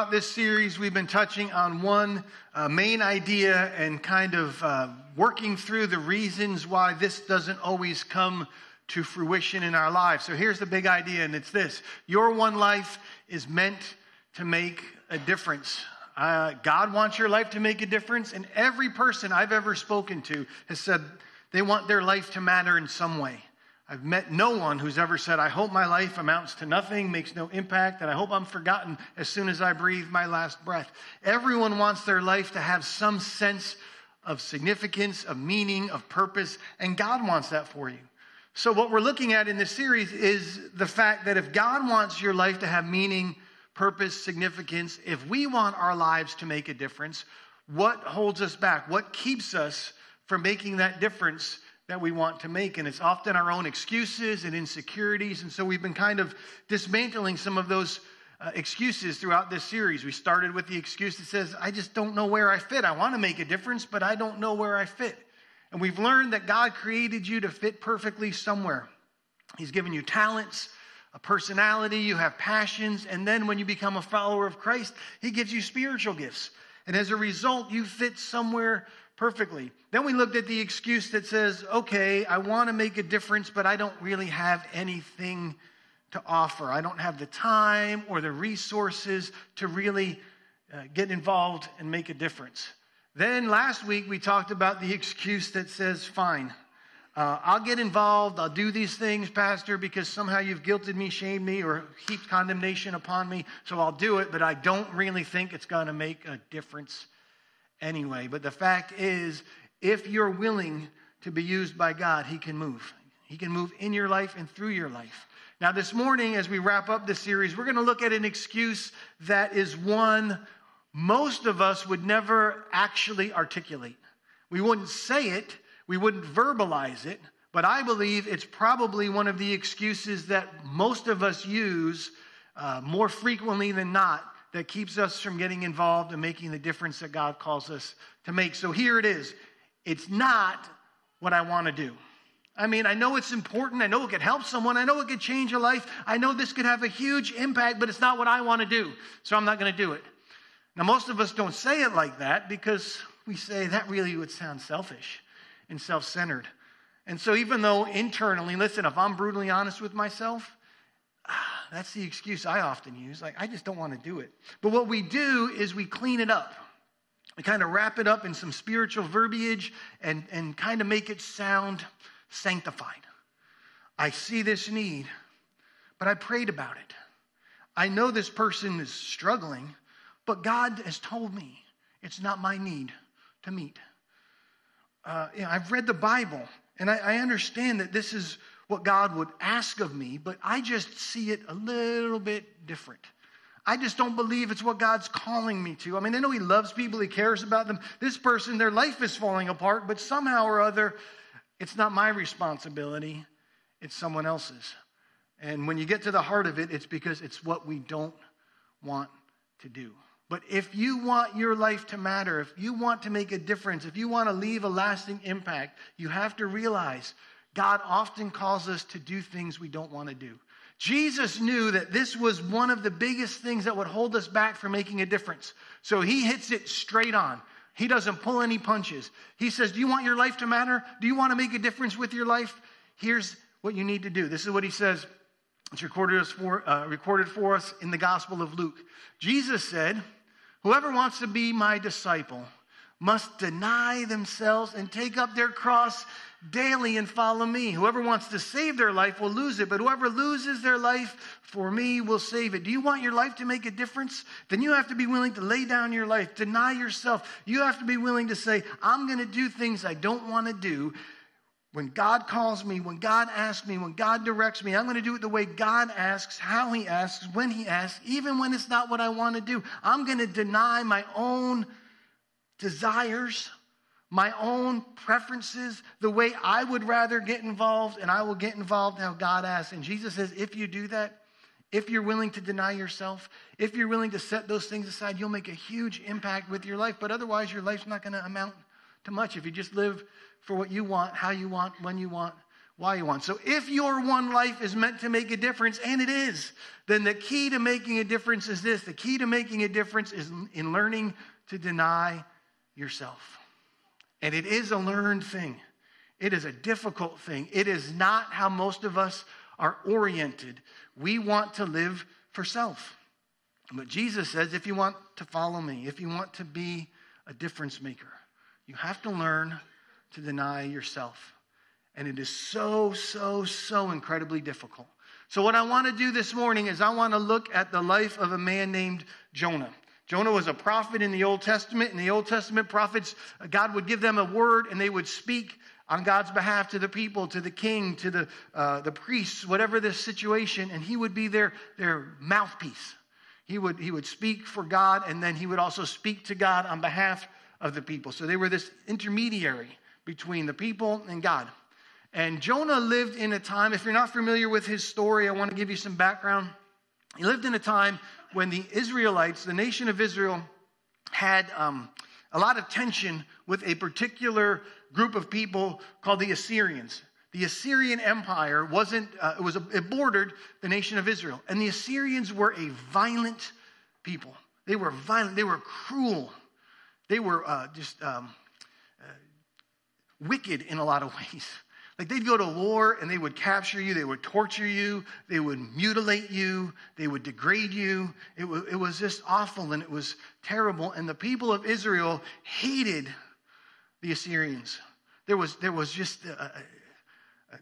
throughout this series, we've been touching on one uh, main idea and kind of uh, working through the reasons why this doesn't always come to fruition in our lives. So here's the big idea, and it's this Your one life is meant to make a difference. Uh, God wants your life to make a difference, and every person I've ever spoken to has said they want their life to matter in some way. I've met no one who's ever said, I hope my life amounts to nothing, makes no impact, and I hope I'm forgotten as soon as I breathe my last breath. Everyone wants their life to have some sense of significance, of meaning, of purpose, and God wants that for you. So, what we're looking at in this series is the fact that if God wants your life to have meaning, purpose, significance, if we want our lives to make a difference, what holds us back? What keeps us from making that difference? That we want to make. And it's often our own excuses and insecurities. And so we've been kind of dismantling some of those uh, excuses throughout this series. We started with the excuse that says, I just don't know where I fit. I want to make a difference, but I don't know where I fit. And we've learned that God created you to fit perfectly somewhere. He's given you talents, a personality, you have passions, and then when you become a follower of Christ, He gives you spiritual gifts. And as a result, you fit somewhere perfectly. Then we looked at the excuse that says, okay, I want to make a difference, but I don't really have anything to offer. I don't have the time or the resources to really uh, get involved and make a difference. Then last week we talked about the excuse that says, fine, uh, I'll get involved, I'll do these things, Pastor, because somehow you've guilted me, shamed me, or heaped condemnation upon me, so I'll do it, but I don't really think it's going to make a difference anyway. But the fact is, if you're willing to be used by God, He can move. He can move in your life and through your life. Now, this morning, as we wrap up this series, we're going to look at an excuse that is one most of us would never actually articulate. We wouldn't say it, we wouldn't verbalize it, but I believe it's probably one of the excuses that most of us use uh, more frequently than not that keeps us from getting involved and making the difference that God calls us to make. So here it is it's not what I want to do. I mean, I know it's important. I know it could help someone. I know it could change a life. I know this could have a huge impact, but it's not what I want to do. So I'm not going to do it. Now, most of us don't say it like that because we say that really would sound selfish and self centered. And so, even though internally, listen, if I'm brutally honest with myself, that's the excuse I often use. Like, I just don't want to do it. But what we do is we clean it up. We kind of wrap it up in some spiritual verbiage and, and kind of make it sound sanctified. I see this need, but I prayed about it. I know this person is struggling, but God has told me it's not my need to meet. Uh, you know, I've read the Bible, and I, I understand that this is what God would ask of me, but I just see it a little bit different. I just don't believe it's what God's calling me to. I mean, I know He loves people, He cares about them. This person, their life is falling apart, but somehow or other, it's not my responsibility, it's someone else's. And when you get to the heart of it, it's because it's what we don't want to do. But if you want your life to matter, if you want to make a difference, if you want to leave a lasting impact, you have to realize God often calls us to do things we don't want to do. Jesus knew that this was one of the biggest things that would hold us back from making a difference. So he hits it straight on. He doesn't pull any punches. He says, Do you want your life to matter? Do you want to make a difference with your life? Here's what you need to do. This is what he says. It's recorded for, uh, recorded for us in the Gospel of Luke. Jesus said, Whoever wants to be my disciple must deny themselves and take up their cross daily and follow me. Whoever wants to save their life will lose it, but whoever loses their life for me will save it. Do you want your life to make a difference? Then you have to be willing to lay down your life, deny yourself. You have to be willing to say, I'm going to do things I don't want to do. When God calls me, when God asks me, when God directs me, I'm going to do it the way God asks, how He asks, when He asks, even when it's not what I want to do. I'm going to deny my own desires my own preferences, the way I would rather get involved, and I will get involved how God asks. And Jesus says, if you do that, if you're willing to deny yourself, if you're willing to set those things aside, you'll make a huge impact with your life. But otherwise, your life's not going to amount to much if you just live for what you want, how you want, when you want, why you want. So if your one life is meant to make a difference, and it is, then the key to making a difference is this the key to making a difference is in learning to deny yourself. And it is a learned thing, it is a difficult thing. It is not how most of us are oriented. We want to live for self. But Jesus says if you want to follow me, if you want to be a difference maker, you have to learn to deny yourself. And it is so, so, so incredibly difficult. So, what I want to do this morning is I want to look at the life of a man named Jonah. Jonah was a prophet in the Old Testament. In the Old Testament, prophets, God would give them a word and they would speak on God's behalf to the people, to the king, to the, uh, the priests, whatever the situation, and he would be their, their mouthpiece. He would, he would speak for God and then he would also speak to God on behalf of the people. So they were this intermediary between the people and God. And Jonah lived in a time, if you're not familiar with his story, I want to give you some background. He lived in a time when the Israelites, the nation of Israel, had um, a lot of tension with a particular group of people called the Assyrians. The Assyrian Empire wasn't, uh, it was, a, it bordered the nation of Israel. And the Assyrians were a violent people. They were violent, they were cruel, they were uh, just um, uh, wicked in a lot of ways. Like they'd go to war and they would capture you, they would torture you, they would mutilate you, they would degrade you. It, w- it was just awful and it was terrible. And the people of Israel hated the Assyrians. There was, there was just a, a,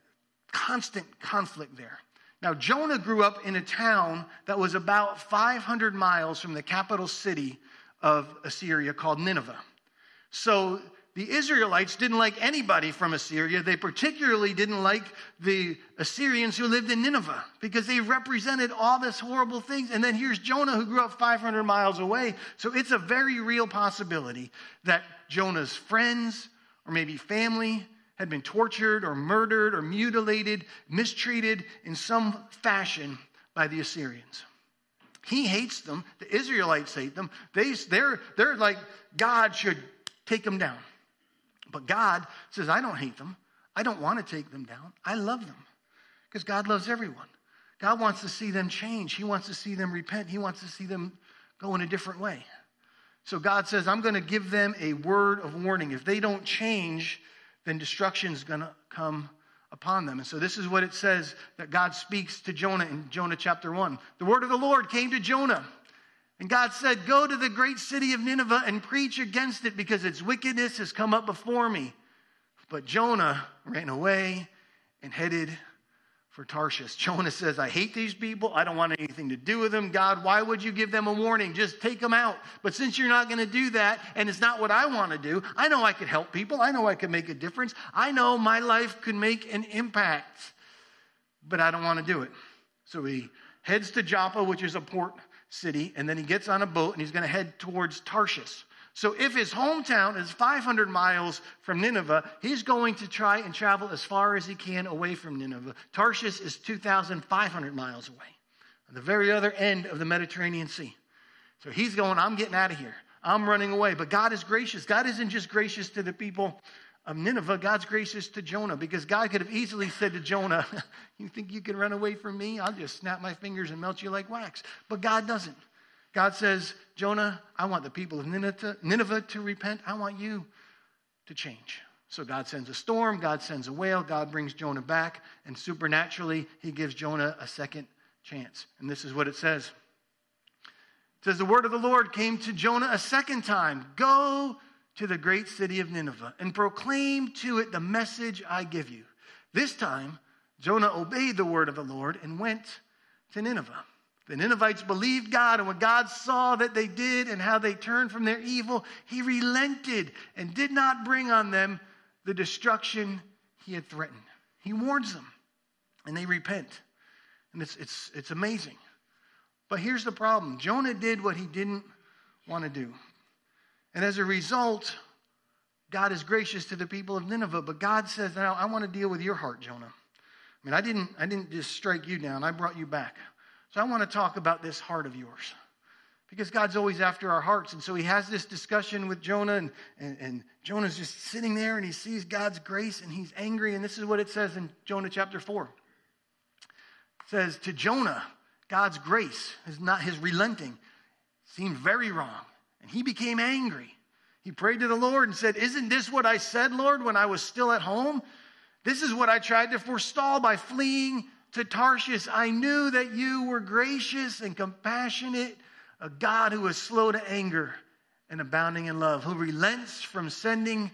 constant conflict there. Now, Jonah grew up in a town that was about 500 miles from the capital city of Assyria called Nineveh. So the Israelites didn't like anybody from Assyria. They particularly didn't like the Assyrians who lived in Nineveh because they represented all this horrible things. And then here's Jonah who grew up 500 miles away. So it's a very real possibility that Jonah's friends or maybe family had been tortured or murdered or mutilated, mistreated in some fashion by the Assyrians. He hates them. The Israelites hate them. They, they're, they're like, God should take them down. But God says, I don't hate them. I don't want to take them down. I love them because God loves everyone. God wants to see them change. He wants to see them repent. He wants to see them go in a different way. So God says, I'm going to give them a word of warning. If they don't change, then destruction is going to come upon them. And so this is what it says that God speaks to Jonah in Jonah chapter 1. The word of the Lord came to Jonah. And God said, Go to the great city of Nineveh and preach against it because its wickedness has come up before me. But Jonah ran away and headed for Tarshish. Jonah says, I hate these people. I don't want anything to do with them. God, why would you give them a warning? Just take them out. But since you're not going to do that, and it's not what I want to do, I know I could help people. I know I could make a difference. I know my life could make an impact, but I don't want to do it. So he heads to Joppa, which is a port city, and then he gets on a boat and he's going to head towards Tarshish. So if his hometown is 500 miles from Nineveh, he's going to try and travel as far as he can away from Nineveh. Tarshish is 2,500 miles away, on the very other end of the Mediterranean Sea. So he's going, I'm getting out of here. I'm running away. But God is gracious. God isn't just gracious to the people of Nineveh, God's gracious to Jonah because God could have easily said to Jonah, You think you can run away from me? I'll just snap my fingers and melt you like wax. But God doesn't. God says, Jonah, I want the people of Nineveh to repent. I want you to change. So God sends a storm, God sends a whale, God brings Jonah back, and supernaturally, he gives Jonah a second chance. And this is what it says. It says, The word of the Lord came to Jonah a second time Go to the great city of Nineveh and proclaim to it the message I give you. This time, Jonah obeyed the word of the Lord and went to Nineveh. The Ninevites believed God, and when God saw that they did and how they turned from their evil, he relented and did not bring on them the destruction he had threatened. He warns them, and they repent. And it's, it's, it's amazing. But here's the problem Jonah did what he didn't want to do. And as a result, God is gracious to the people of Nineveh, but God says, Now I want to deal with your heart, Jonah. I mean, I didn't, I didn't just strike you down, I brought you back. So I want to talk about this heart of yours. because God's always after our hearts. And so he has this discussion with Jonah, and, and, and, Jonah's just sitting there and he sees God's grace and he's angry. And this is what it says in Jonah chapter 4. It says, To Jonah, God's grace, is not his relenting, seemed very wrong. And he became angry. He prayed to the Lord and said, Isn't this what I said, Lord, when I was still at home? This is what I tried to forestall by fleeing to Tarshish. I knew that you were gracious and compassionate a God who is slow to anger and abounding in love, who relents from sending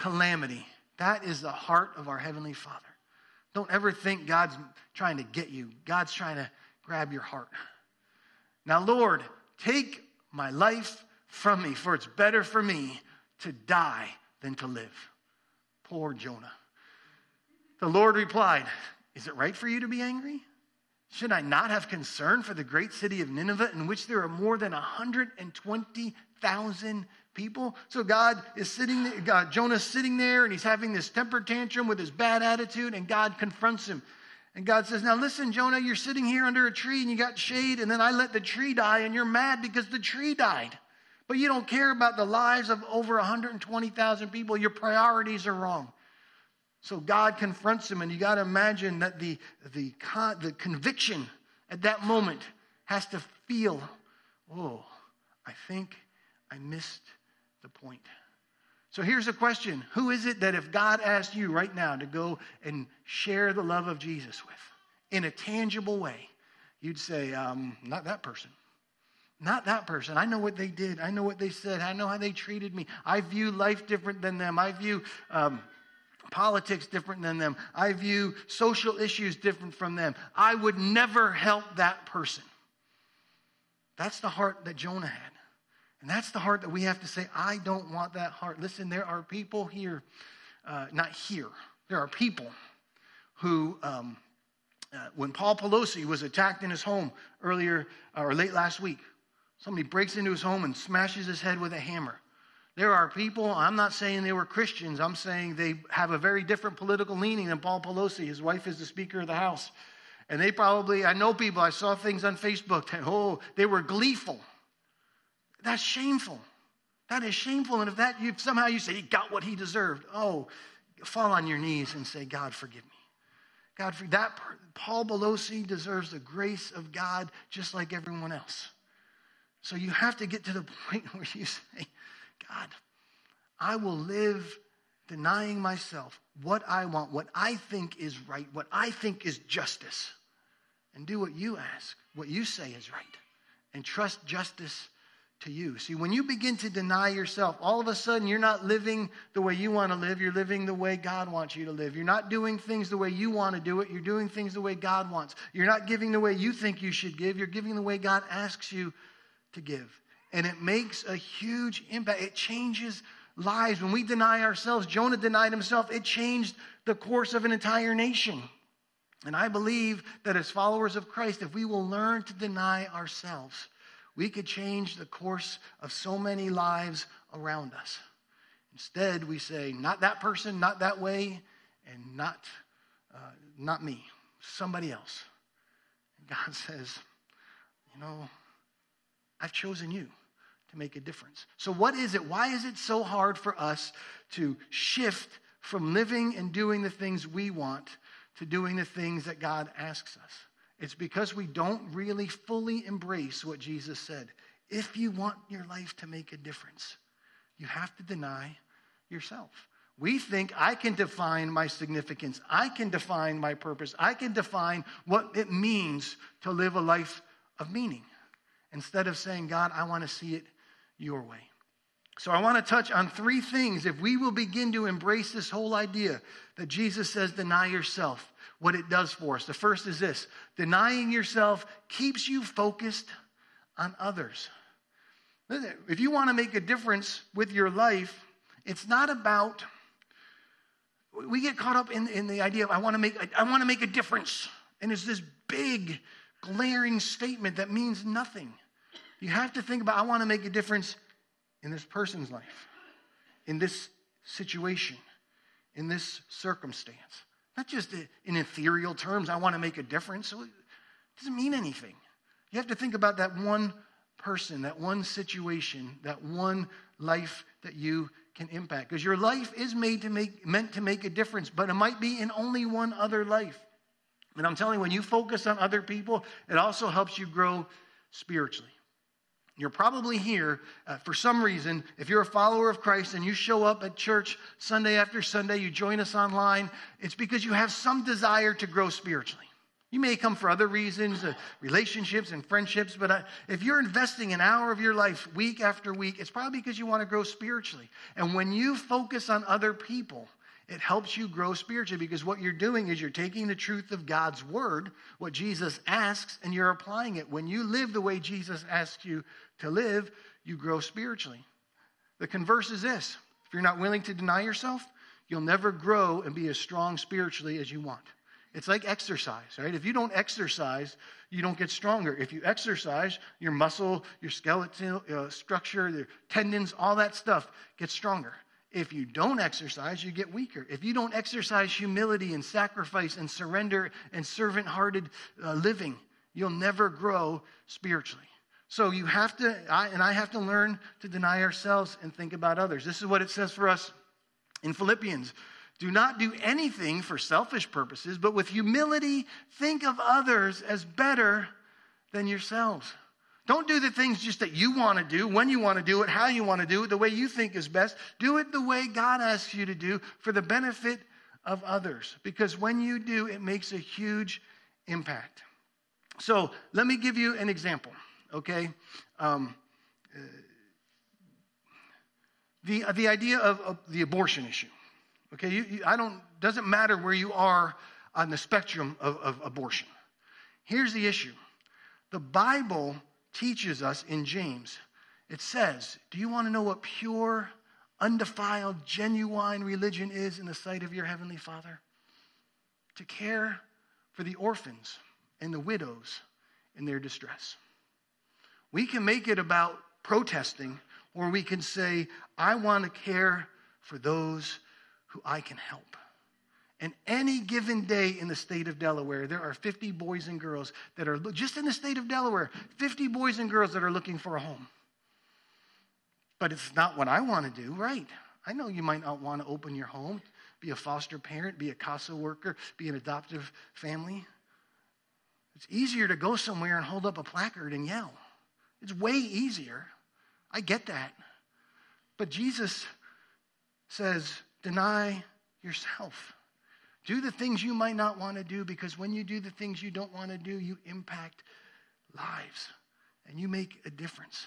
calamity. That is the heart of our Heavenly Father. Don't ever think God's trying to get you, God's trying to grab your heart. Now, Lord, take my life from me, for it's better for me to die than to live. Poor Jonah. The Lord replied, Is it right for you to be angry? Should I not have concern for the great city of Nineveh, in which there are more than 120,000 people? So God is sitting there, God, Jonah's sitting there, and he's having this temper tantrum with his bad attitude, and God confronts him. And God says, Now listen, Jonah, you're sitting here under a tree and you got shade, and then I let the tree die, and you're mad because the tree died. But you don't care about the lives of over 120,000 people. Your priorities are wrong. So God confronts him, and you got to imagine that the, the, con- the conviction at that moment has to feel, oh, I think I missed the point. So here's a question Who is it that if God asked you right now to go and share the love of Jesus with in a tangible way, you'd say, um, Not that person. Not that person. I know what they did. I know what they said. I know how they treated me. I view life different than them. I view. Um, politics different than them. I view social issues different from them. I would never help that person. That's the heart that Jonah had. And that's the heart that we have to say, I don't want that heart. Listen, there are people here, uh, not here, there are people who, um, uh, when Paul Pelosi was attacked in his home earlier uh, or late last week, somebody breaks into his home and smashes his head with a hammer. There are people, I'm not saying they were Christians, I'm saying they have a very different political leaning than Paul Pelosi. His wife is the Speaker of the House. And they probably, I know people, I saw things on Facebook that, oh, they were gleeful. That's shameful. That is shameful. And if that, somehow you say he got what he deserved, oh, fall on your knees and say, God, forgive me. God, that Paul Pelosi deserves the grace of God just like everyone else. So you have to get to the point where you say, God, I will live denying myself what I want, what I think is right, what I think is justice, and do what you ask, what you say is right, and trust justice to you. See, when you begin to deny yourself, all of a sudden you're not living the way you want to live, you're living the way God wants you to live. You're not doing things the way you want to do it, you're doing things the way God wants. You're not giving the way you think you should give, you're giving the way God asks you to give and it makes a huge impact. It changes lives. When we deny ourselves, Jonah denied himself, it changed the course of an entire nation. And I believe that as followers of Christ, if we will learn to deny ourselves, we could change the course of so many lives around us. Instead, we say, not that person, not that way, and not, uh, not me, somebody else. And God says, you know, I've chosen you to make a difference. So, what is it? Why is it so hard for us to shift from living and doing the things we want to doing the things that God asks us? It's because we don't really fully embrace what Jesus said. If you want your life to make a difference, you have to deny yourself. We think I can define my significance. I can define my purpose. I can define what it means to live a life of meaning. Instead of saying, God, I want to see it your way. So I want to touch on three things. If we will begin to embrace this whole idea that Jesus says, deny yourself, what it does for us. The first is this denying yourself keeps you focused on others. If you want to make a difference with your life, it's not about, we get caught up in, in the idea of, I want to make, I want to make a difference. And it's this big, glaring statement that means nothing. You have to think about, I want to make a difference in this person's life, in this situation, in this circumstance. Not just in ethereal terms, I want to make a difference. it doesn't mean anything. You have to think about that one person, that one situation, that one life that you can impact. Because your life is made to make, meant to make a difference, but it might be in only one other life. And I'm telling you, when you focus on other people, it also helps you grow spiritually. You're probably here uh, for some reason. If you're a follower of Christ and you show up at church Sunday after Sunday, you join us online, it's because you have some desire to grow spiritually. You may come for other reasons, uh, relationships and friendships, but uh, if you're investing an hour of your life week after week, it's probably because you want to grow spiritually. And when you focus on other people, it helps you grow spiritually because what you're doing is you're taking the truth of God's word, what Jesus asks, and you're applying it. When you live the way Jesus asks you to live, you grow spiritually. The converse is this if you're not willing to deny yourself, you'll never grow and be as strong spiritually as you want. It's like exercise, right? If you don't exercise, you don't get stronger. If you exercise, your muscle, your skeletal uh, structure, your tendons, all that stuff gets stronger. If you don't exercise, you get weaker. If you don't exercise humility and sacrifice and surrender and servant hearted uh, living, you'll never grow spiritually. So you have to, I, and I have to learn to deny ourselves and think about others. This is what it says for us in Philippians. Do not do anything for selfish purposes, but with humility, think of others as better than yourselves. Don't do the things just that you want to do, when you want to do it, how you want to do it, the way you think is best. Do it the way God asks you to do for the benefit of others. Because when you do, it makes a huge impact. So let me give you an example, okay? Um, uh, the, the idea of, of the abortion issue. Okay, you, you, I don't, doesn't matter where you are on the spectrum of, of abortion. Here's the issue the Bible teaches us in James, it says, Do you want to know what pure, undefiled, genuine religion is in the sight of your heavenly Father? To care for the orphans and the widows in their distress. We can make it about protesting, or we can say, I want to care for those who I can help. And any given day in the state of Delaware, there are 50 boys and girls that are, just in the state of Delaware, 50 boys and girls that are looking for a home. But it's not what I want to do, right? I know you might not want to open your home, be a foster parent, be a CASA worker, be an adoptive family. It's easier to go somewhere and hold up a placard and yell. It's way easier. I get that. But Jesus says, Deny yourself. Do the things you might not want to do because when you do the things you don't want to do, you impact lives and you make a difference.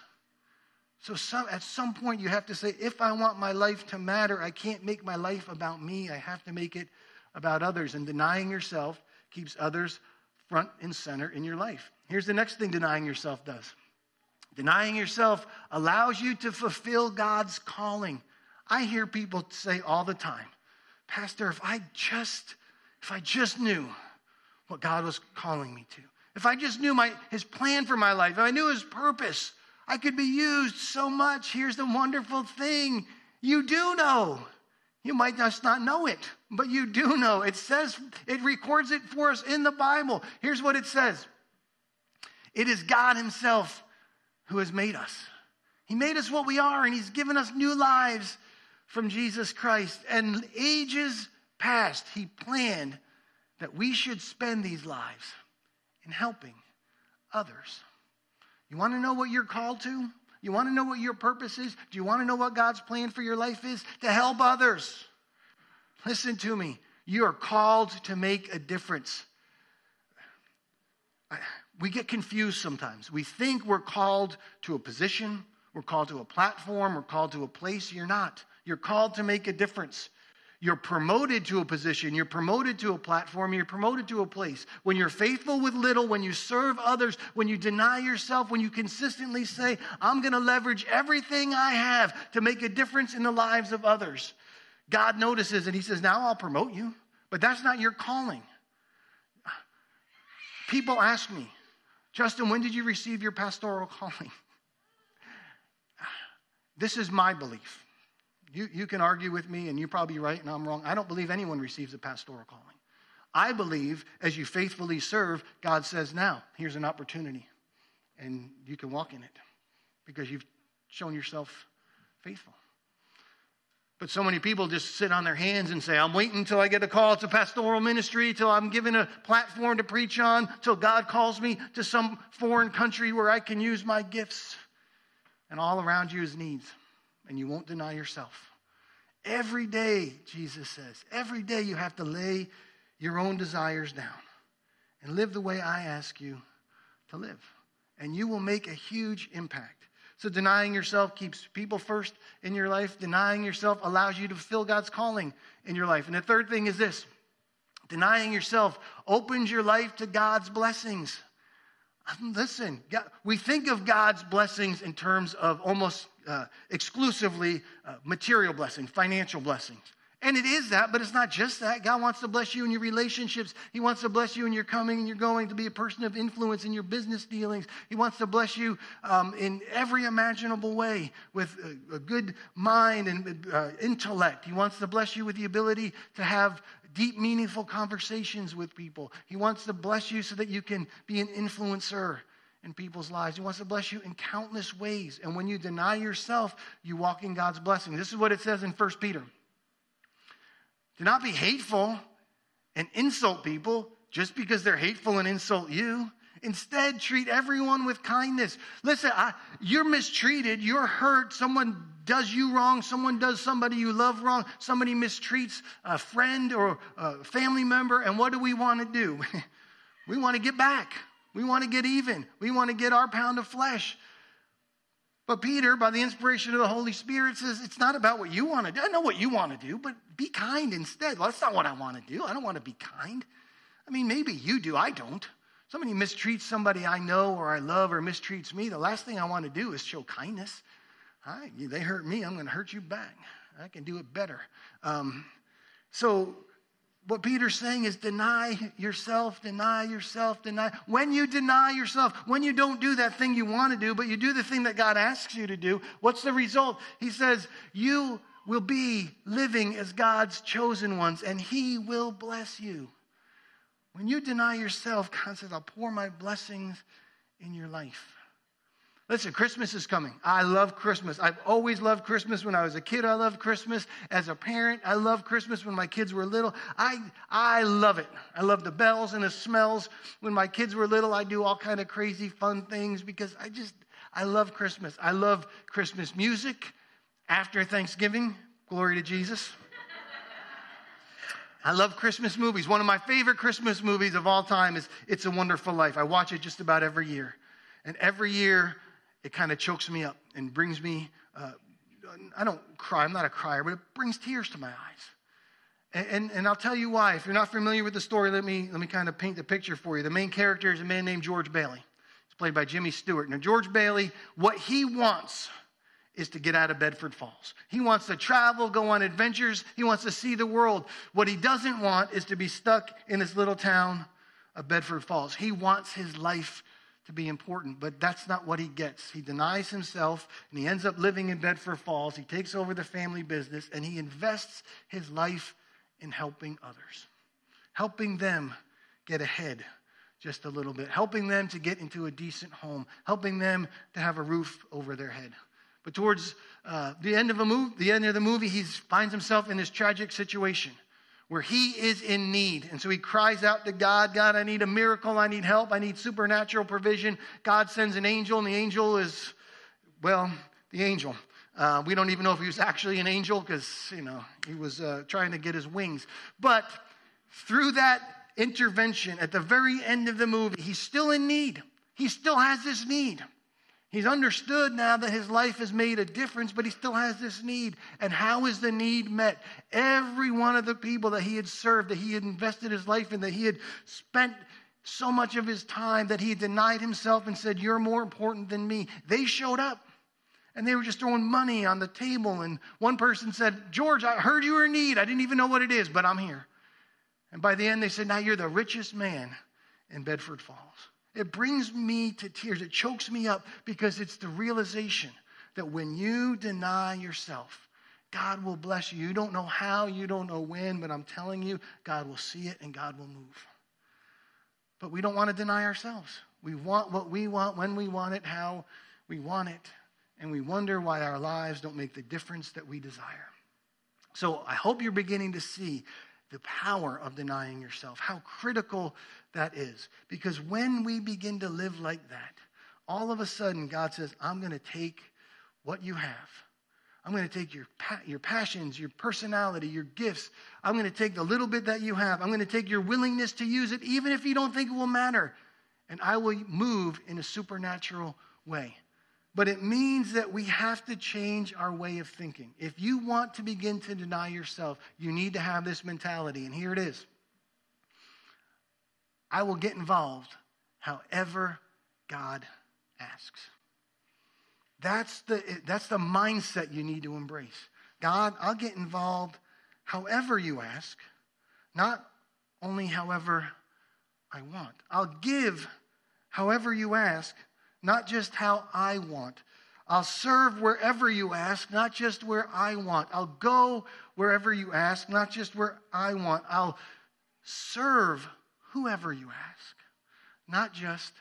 So some, at some point, you have to say, if I want my life to matter, I can't make my life about me. I have to make it about others. And denying yourself keeps others front and center in your life. Here's the next thing denying yourself does denying yourself allows you to fulfill God's calling. I hear people say all the time, Pastor, if I just, if I just knew what God was calling me to, if I just knew my, his plan for my life, if I knew his purpose, I could be used so much. Here's the wonderful thing you do know. You might just not know it, but you do know. It says, it records it for us in the Bible. Here's what it says It is God Himself who has made us. He made us what we are, and He's given us new lives from Jesus Christ. And ages past, He planned that we should spend these lives in helping others. You want to know what you're called to? You want to know what your purpose is? Do you want to know what God's plan for your life is? To help others. Listen to me. You are called to make a difference. We get confused sometimes. We think we're called to a position, we're called to a platform, we're called to a place. You're not. You're called to make a difference. You're promoted to a position, you're promoted to a platform, you're promoted to a place. When you're faithful with little, when you serve others, when you deny yourself, when you consistently say, I'm going to leverage everything I have to make a difference in the lives of others, God notices and He says, Now I'll promote you. But that's not your calling. People ask me, Justin, when did you receive your pastoral calling? This is my belief. You, you can argue with me, and you're probably right and I'm wrong. I don't believe anyone receives a pastoral calling. I believe as you faithfully serve, God says, now, here's an opportunity, and you can walk in it. because you've shown yourself faithful. But so many people just sit on their hands and say, I'm waiting until I get a call to pastoral ministry, till I'm given a platform to preach on, till God calls me to some foreign country where I can use my gifts. And all around you is needs, and you won't deny yourself. Every day, Jesus says, every day you have to lay your own desires down and live the way I ask you to live. And you will make a huge impact. So, denying yourself keeps people first in your life. Denying yourself allows you to fulfill God's calling in your life. And the third thing is this denying yourself opens your life to God's blessings. Listen, we think of God's blessings in terms of almost uh, exclusively uh, material blessings, financial blessings. And it is that, but it's not just that. God wants to bless you in your relationships. He wants to bless you in your coming and you're going to be a person of influence in your business dealings. He wants to bless you um, in every imaginable way with a, a good mind and uh, intellect. He wants to bless you with the ability to have deep, meaningful conversations with people. He wants to bless you so that you can be an influencer in people's lives. He wants to bless you in countless ways. And when you deny yourself, you walk in God's blessing. This is what it says in 1 Peter. Do not be hateful and insult people just because they're hateful and insult you. Instead, treat everyone with kindness. Listen, I, you're mistreated, you're hurt, someone does you wrong, someone does somebody you love wrong, somebody mistreats a friend or a family member, and what do we want to do? we want to get back. We want to get even. We want to get our pound of flesh. But Peter, by the inspiration of the Holy Spirit, says it's not about what you want to do. I know what you want to do, but be kind instead. Well, that's not what I want to do. I don't want to be kind. I mean, maybe you do. I don't. Somebody mistreats somebody I know or I love or mistreats me. The last thing I want to do is show kindness. They hurt me, I'm going to hurt you back. I can do it better. Um, so what Peter's saying is deny yourself, deny yourself, deny. When you deny yourself, when you don't do that thing you want to do, but you do the thing that God asks you to do, what's the result? He says, You will be living as God's chosen ones, and He will bless you. When you deny yourself, God says, I'll pour my blessings in your life. Listen, Christmas is coming. I love Christmas. I've always loved Christmas. When I was a kid, I loved Christmas. As a parent, I love Christmas when my kids were little. I, I love it. I love the bells and the smells. When my kids were little, I do all kind of crazy fun things because I just, I love Christmas. I love Christmas music after Thanksgiving. Glory to Jesus. I love Christmas movies. One of my favorite Christmas movies of all time is It's a Wonderful Life. I watch it just about every year. And every year, it kind of chokes me up and brings me, uh, I don't cry, I'm not a crier, but it brings tears to my eyes. And, and, and, I'll tell you why. If you're not familiar with the story, let me, let me kind of paint the picture for you. The main character is a man named George Bailey. He's played by Jimmy Stewart. Now, George Bailey, what he wants is to get out of Bedford Falls. He wants to travel, go on adventures. He wants to see the world. What he doesn't want is to be stuck in this little town of Bedford Falls. He wants his life to be important, but that's not what he gets. He denies himself and he ends up living in Bedford Falls. He takes over the family business and he invests his life in helping others, helping them get ahead just a little bit, helping them to get into a decent home, helping them to have a roof over their head. But towards uh, the end of a move, the end of the movie, he finds himself in this tragic situation where he is in need. And so he cries out to God, God, I need a miracle. I need help. I need supernatural provision. God sends an angel, and the angel is, well, the angel. Uh, we don't even know if he was actually an angel because, you know, he was uh, trying to get his wings. But through that intervention at the very end of the movie, he's still in need. He still has this need. He's understood now that his life has made a difference, but he still has this need. And how is the need met? Every one of the people that he had served, that he had invested his life in, that he had spent so much of his time, that he had denied himself and said, You're more important than me, they showed up. And they were just throwing money on the table. And one person said, George, I heard you were in need. I didn't even know what it is, but I'm here. And by the end, they said, Now you're the richest man in Bedford Falls. It brings me to tears. It chokes me up because it's the realization that when you deny yourself, God will bless you. You don't know how, you don't know when, but I'm telling you, God will see it and God will move. But we don't want to deny ourselves. We want what we want, when we want it, how we want it. and we wonder why our lives don't make the difference that we desire. So I hope you're beginning to see the power of denying yourself, how critical that is. Because when we begin to live like that, all of a sudden God says, I'm going to take what you have. I'm going to take your, your passions, your personality, your gifts. I'm going to take the little bit that you have. I'm going to take your willingness to use it, even if you don't think it will matter. And I will move in a supernatural way. But it means that we have to change our way of thinking. If you want to begin to deny yourself, you need to have this mentality. And here it is I will get involved however God asks. That's the, that's the mindset you need to embrace. God, I'll get involved however you ask, not only however I want. I'll give however you ask, not just how I want. I'll serve wherever you ask, not just where I want. I'll go wherever you ask, not just where I want. I'll serve whoever you ask, not just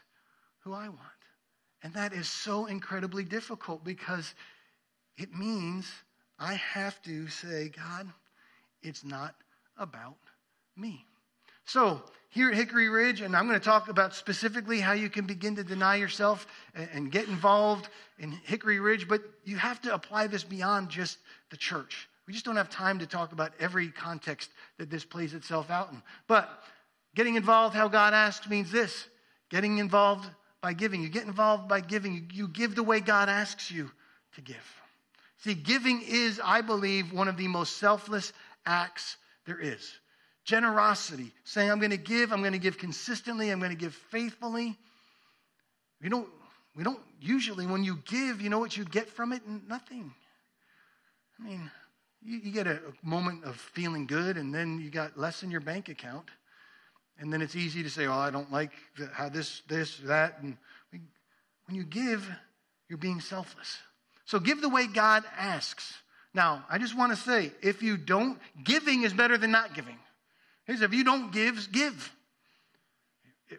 who I want. And that is so incredibly difficult because it means I have to say, God, it's not about me. So, here at Hickory Ridge, and I'm going to talk about specifically how you can begin to deny yourself and, get involved in Hickory Ridge, but you have to apply this beyond just the church. We just don't have time to talk about every context that this plays itself out in. But getting involved how God asks means this getting involved by giving. You get involved by giving. You give the way God asks you to give. See, giving is, I believe, one of the most selfless acts there is. Generosity, saying, I'm going to give, I'm going to give consistently, I'm going to give faithfully. We don't, we don't usually, when you give, you know what you get from it? Nothing. I mean, you, you get a, a moment of feeling good, and then you got less in your bank account. And then it's easy to say, oh, I don't like how this, this, that. And when you give, you're being selfless. So give the way God asks. Now, I just want to say, if you don't, giving is better than not giving. If you don't give, give.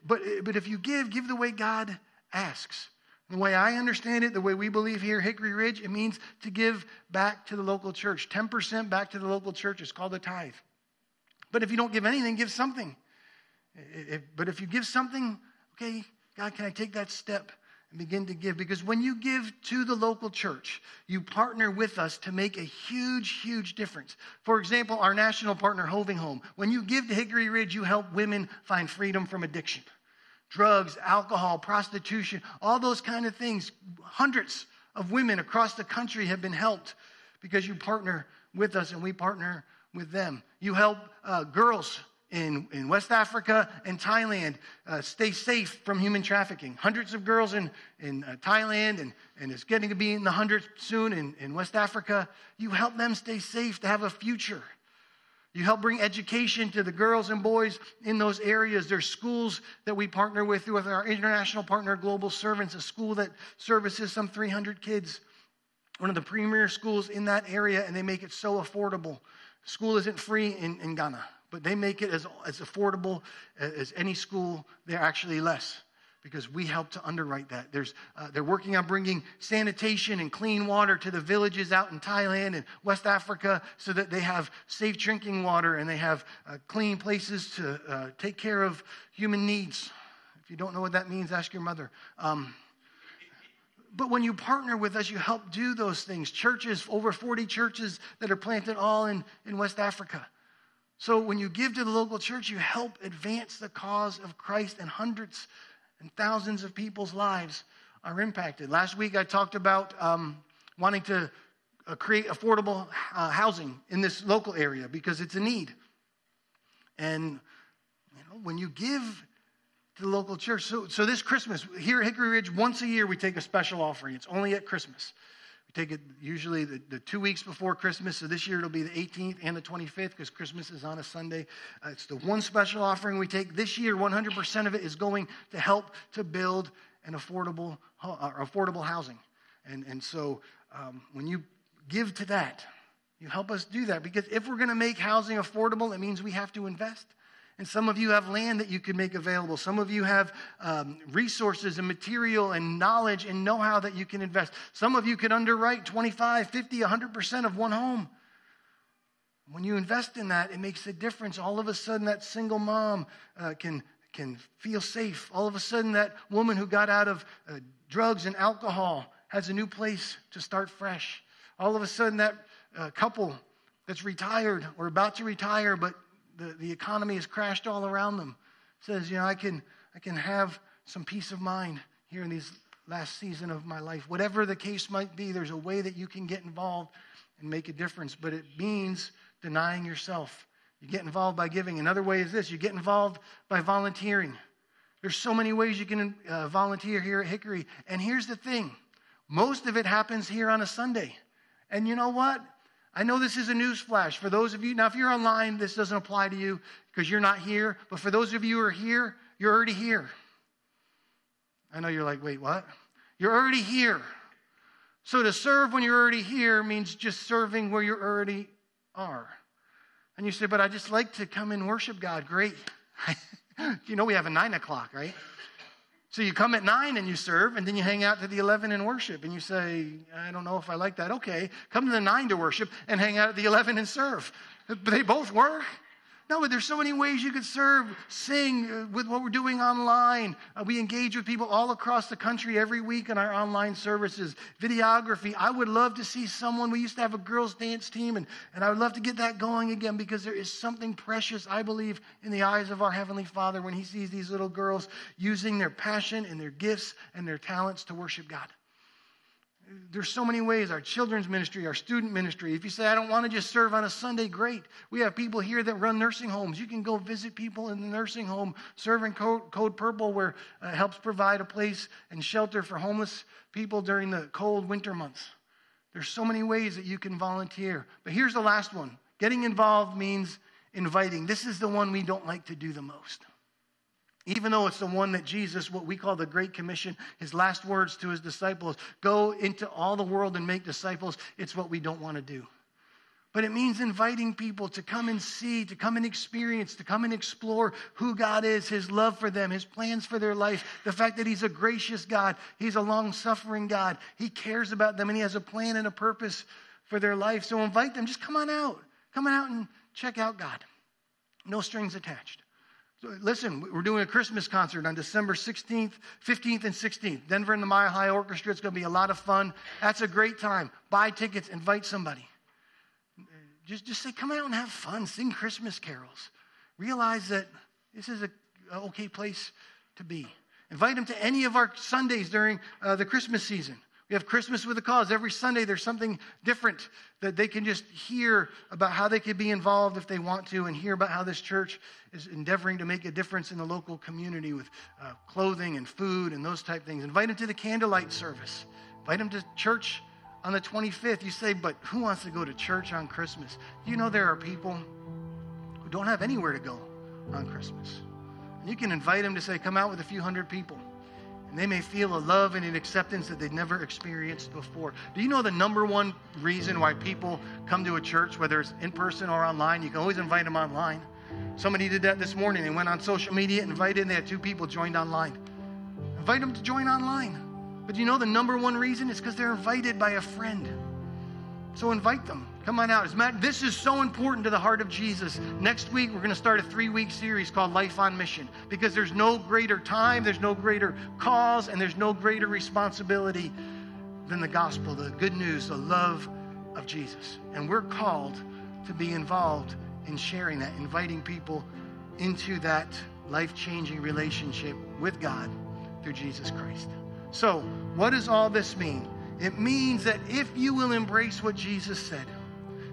But, but if you give, give the way God asks. The way I understand it, the way we believe here, Hickory Ridge, it means to give back to the local church. 10% back to the local church is called a tithe. But if you don't give anything, give something. If, but if you give something, okay, God, can I take that step and begin to give? Because when you give to the local church, you partner with us to make a huge, huge difference. For example, our national partner, Hoving Home. When you give to Hickory Ridge, you help women find freedom from addiction. Drugs, alcohol, prostitution, all those kind of things. Hundreds of women across the country have been helped because you partner with us and we partner with them. You help uh, girls in, in West Africa and Thailand uh, stay safe from human trafficking. Hundreds of girls in, in uh, Thailand, and, and it's getting to be in the hundreds soon in, in West Africa. You help them stay safe to have a future. You help bring education to the girls and boys in those areas. There's schools that we partner with with our international partner, Global Servants, a school that services some 300 kids. One of the premier schools in that area, and they make it so affordable. School isn't free in, in Ghana but they make it as, as affordable as any school. They're actually less because we help to underwrite that. There's, uh, they're working on bringing sanitation and clean water to the villages out in Thailand and West Africa so that they have safe drinking water and they have uh, clean places to uh, take care of human needs. If you don't know what that means, ask your mother. Um, but when you partner with us, you help do those things. Churches, over 40 churches that are planted all in, in West Africa. So when you give to the local church, you help advance the cause of Christ, and hundreds and thousands of people's lives are impacted. Last week, I talked about um, wanting to uh, create affordable uh, housing in this local area because it's a need. And you know, when you give to the local church, so, so this Christmas here at Hickory Ridge, once a year we take a special offering. It's only at Christmas. Take it usually the, the, two weeks before Christmas. So this year it'll be the 18th and the 25th because Christmas is on a Sunday. Uh, it's the one special offering we take. This year, 100% of it is going to help to build an affordable, uh, affordable housing. And, and so um, when you give to that, you help us do that because if we're going to make housing affordable, it means we have to invest And some of you have land that you could make available. Some of you have um, resources and material and knowledge and know how that you can invest. Some of you could underwrite 25, 50, 100% of one home. When you invest in that, it makes a difference. All of a sudden, that single mom uh, can, can feel safe. All of a sudden, that woman who got out of uh, drugs and alcohol has a new place to start fresh. All of a sudden, that uh, couple that's retired or about to retire, but the, the economy has crashed all around them, says, you know, I can, I can have some peace of mind here in these last season of my life. Whatever the case might be, there's a way that you can get involved and make a difference, but it means denying yourself. You get involved by giving. Another way is this you get involved by volunteering. There's so many ways you can uh, volunteer here at Hickory. And here's the thing most of it happens here on a Sunday. And you know what? I know this is a news flash for those of you. Now, if you're online, this doesn't apply to you because you're not here. But for those of you who are here, you're already here. I know you're like, wait, what? You're already here. So to serve when you're already here means just serving where you already are. And you say, but I just like to come and worship God. Great. you know we have a nine o'clock, right? So you come at 9 and you serve, and then you hang out to the 11 and worship. And you say, I don't know if I like that. Okay, come to the 9 to worship and hang out at the 11 and serve. But they both work. No, but there's so many ways you could serve, sing uh, with what we're doing online. Uh, we engage with people all across the country every week in our online services. Videography. I would love to see someone. We used to have a girls' dance team, and, and I would love to get that going again because there is something precious, I believe, in the eyes of our Heavenly Father when He sees these little girls using their passion and their gifts and their talents to worship God there's so many ways our children's ministry, our student ministry. If you say, I don't want to just serve on a Sunday, great. We have people here that run nursing homes. You can go visit people in the nursing home, serving Code, Code Purple, where uh, it helps provide a place and shelter for homeless people during the cold winter months. There's so many ways that you can volunteer. But here's the last one getting involved means inviting. This is the one we don't like to do the most. Even though it's the one that Jesus, what we call the Great Commission, his last words to his disciples go into all the world and make disciples, it's what we don't want to do. But it means inviting people to come and see, to come and experience, to come and explore who God is, His love for them, His plans for their life, the fact that He's a gracious God, He's a long suffering God, He cares about them, and He has a plan and a purpose for their life. So invite them, just come on out. Come on out and check out God. No strings attached. Listen, we're doing a Christmas concert on December 16th, 15th, and 16th. Denver and the Mile High Orchestra. It's going to be a lot of fun. That's a great time. Buy tickets, invite somebody. Just, just say, come out and have fun, sing Christmas carols. Realize that this is an okay place to be. Invite them to any of our Sundays during uh, the Christmas season. We have Christmas with a cause. Every Sunday, there's something different that they can just hear about how they could be involved if they want to, and hear about how this church is endeavoring to make a difference in the local community with uh, clothing and food and those type things. Invite them to the candlelight service. Invite them to church on the 25th. You say, but who wants to go to church on Christmas? You know there are people who don't have anywhere to go on Christmas. And you can invite them to say, come out with a few hundred people. And they may feel a love and an acceptance that they've never experienced before. Do you know the number one reason why people come to a church, whether it's in person or online? You can always invite them online. Somebody did that this morning. They went on social media, invited, and they had two people joined online. Invite them to join online. But you know the number one reason is because they're invited by a friend. So invite them. Come on out. This is so important to the heart of Jesus. Next week, we're going to start a three week series called Life on Mission because there's no greater time, there's no greater cause, and there's no greater responsibility than the gospel, the good news, the love of Jesus. And we're called to be involved in sharing that, inviting people into that life changing relationship with God through Jesus Christ. So, what does all this mean? It means that if you will embrace what Jesus said,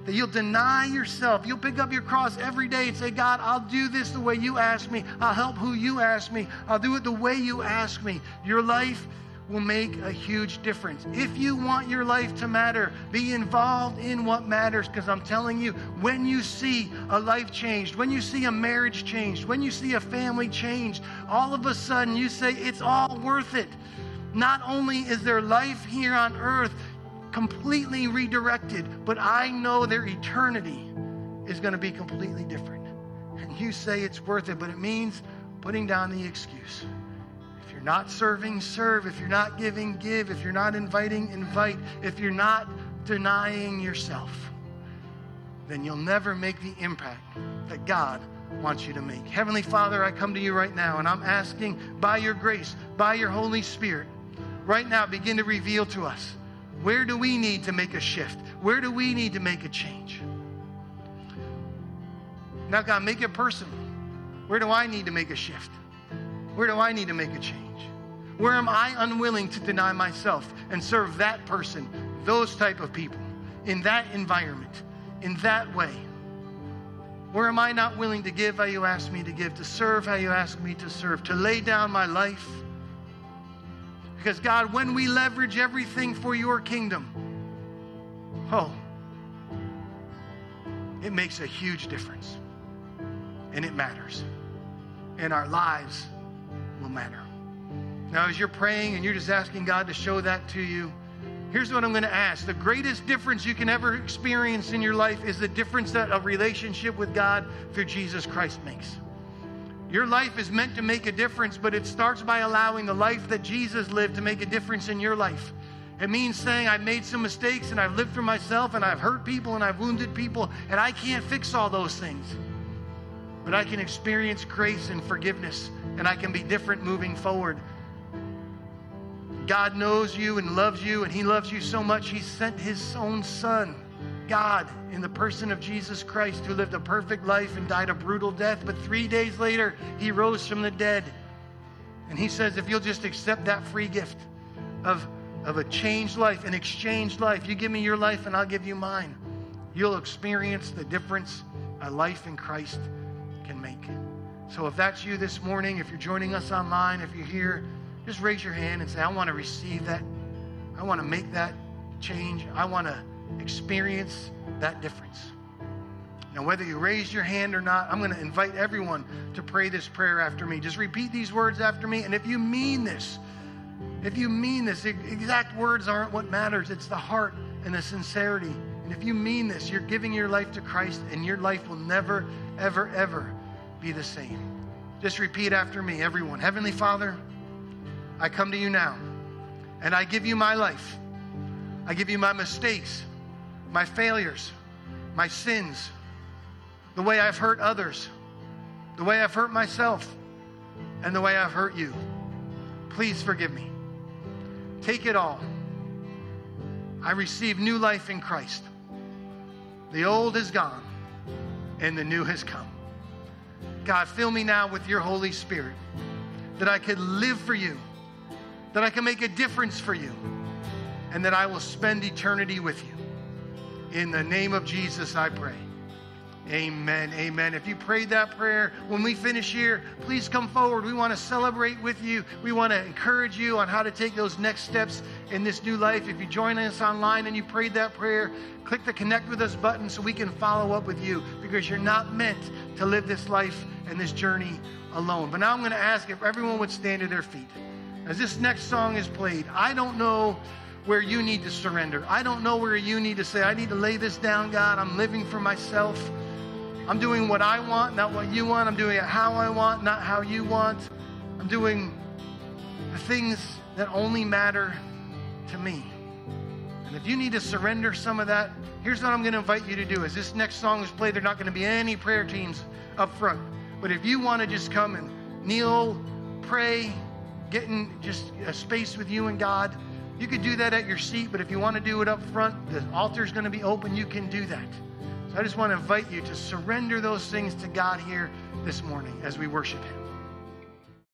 that you'll deny yourself. You'll pick up your cross every day and say, God, I'll do this the way you ask me. I'll help who you ask me. I'll do it the way you ask me. Your life will make a huge difference. If you want your life to matter, be involved in what matters because I'm telling you, when you see a life changed, when you see a marriage changed, when you see a family changed, all of a sudden you say, it's all worth it. Not only is there life here on earth completely redirected, but I know their eternity is going to be completely different. and you say it's worth it, but it means putting down the excuse. If you're not serving, serve. If you're not giving, give. If you're not inviting, invite. If you're not denying yourself, then you'll never make the impact that God wants you to make. Heavenly Father, I come to you right now and I'm asking by your grace, by your Holy Spirit, right now begin to reveal to us where do we need to make a shift? Where do we need to make a change? Now, God, make it personal. Where do I need to make a shift? Where do I need to make a change? Where am I unwilling to deny myself and serve that person, those type of people, in that environment, in that way? Where am I not willing to give how you ask me to give, to serve how you ask me to serve, to lay down my life? Because, God, when we leverage everything for your kingdom, oh, it makes a huge difference. And it matters. And our lives will matter. Now, as you're praying and you're just asking God to show that to you, here's what I'm going to ask. The greatest difference you can ever experience in your life is the difference that a relationship with God through Jesus Christ makes. Your life is meant to make a difference, but it starts by allowing the life that Jesus lived to make a difference in your life. It means saying, I've made some mistakes and I've lived for myself and I've hurt people and I've wounded people and I can't fix all those things. But I can experience grace and forgiveness and I can be different moving forward. God knows you and loves you, and He loves you so much, He sent His own Son, God, in the person of Jesus Christ, who lived a perfect life and died a brutal death. But three days later, He rose from the dead. And He says, if you'll just accept that free gift of, of a changed life, an exchanged life, you give me your life and I'll give you mine, you'll experience the difference a life in Christ can make. So if that's you this morning, if you're joining us online, if you're here, just raise your hand and say, I want to receive that. I want to make that change. I want to experience that difference. Now, whether you raise your hand or not, I'm going to invite everyone to pray this prayer after me. Just repeat these words after me. And if you mean this, if you mean this, exact words aren't what matters, it's the heart and the sincerity. And if you mean this, you're giving your life to Christ, and your life will never, ever, ever be the same. Just repeat after me, everyone. Heavenly Father, I come to you now and I give you my life. I give you my mistakes, my failures, my sins, the way I've hurt others, the way I've hurt myself, and the way I've hurt you. Please forgive me. Take it all. I receive new life in Christ. The old is gone and the new has come. God, fill me now with your Holy Spirit that I could live for you that I can make a difference for you, and that I will spend eternity with you. In the name of Jesus, I pray. Amen. Amen. If you prayed that prayer, when we finish here, please come forward. We want to celebrate with you. We want to encourage you on how to take those next steps in this new life. If you join us online and you prayed that prayer, click the connect with us button so we can follow up with you because you're not meant to live this life and this journey alone. But now I'm going to ask if everyone would stand to their feet as this next song is played, I don't know where you need to surrender. I don't know where you need to say, I need to lay this down, God. I'm living for myself. I'm doing what I want, not what you want. I'm doing it how I want, not how you want. I'm doing the things that only matter to me. And if you need to surrender some of that, here's what I'm going to invite you to do. As this next song is played, there are not going to be any prayer teams up front. But if you want to just come and kneel, pray, getting just a space with you and God, you could do that at your seat, but if you want to do it up front, the altar is going to be open. You can do that. So I just want to invite you to surrender those things to God here this morning as we worship Him.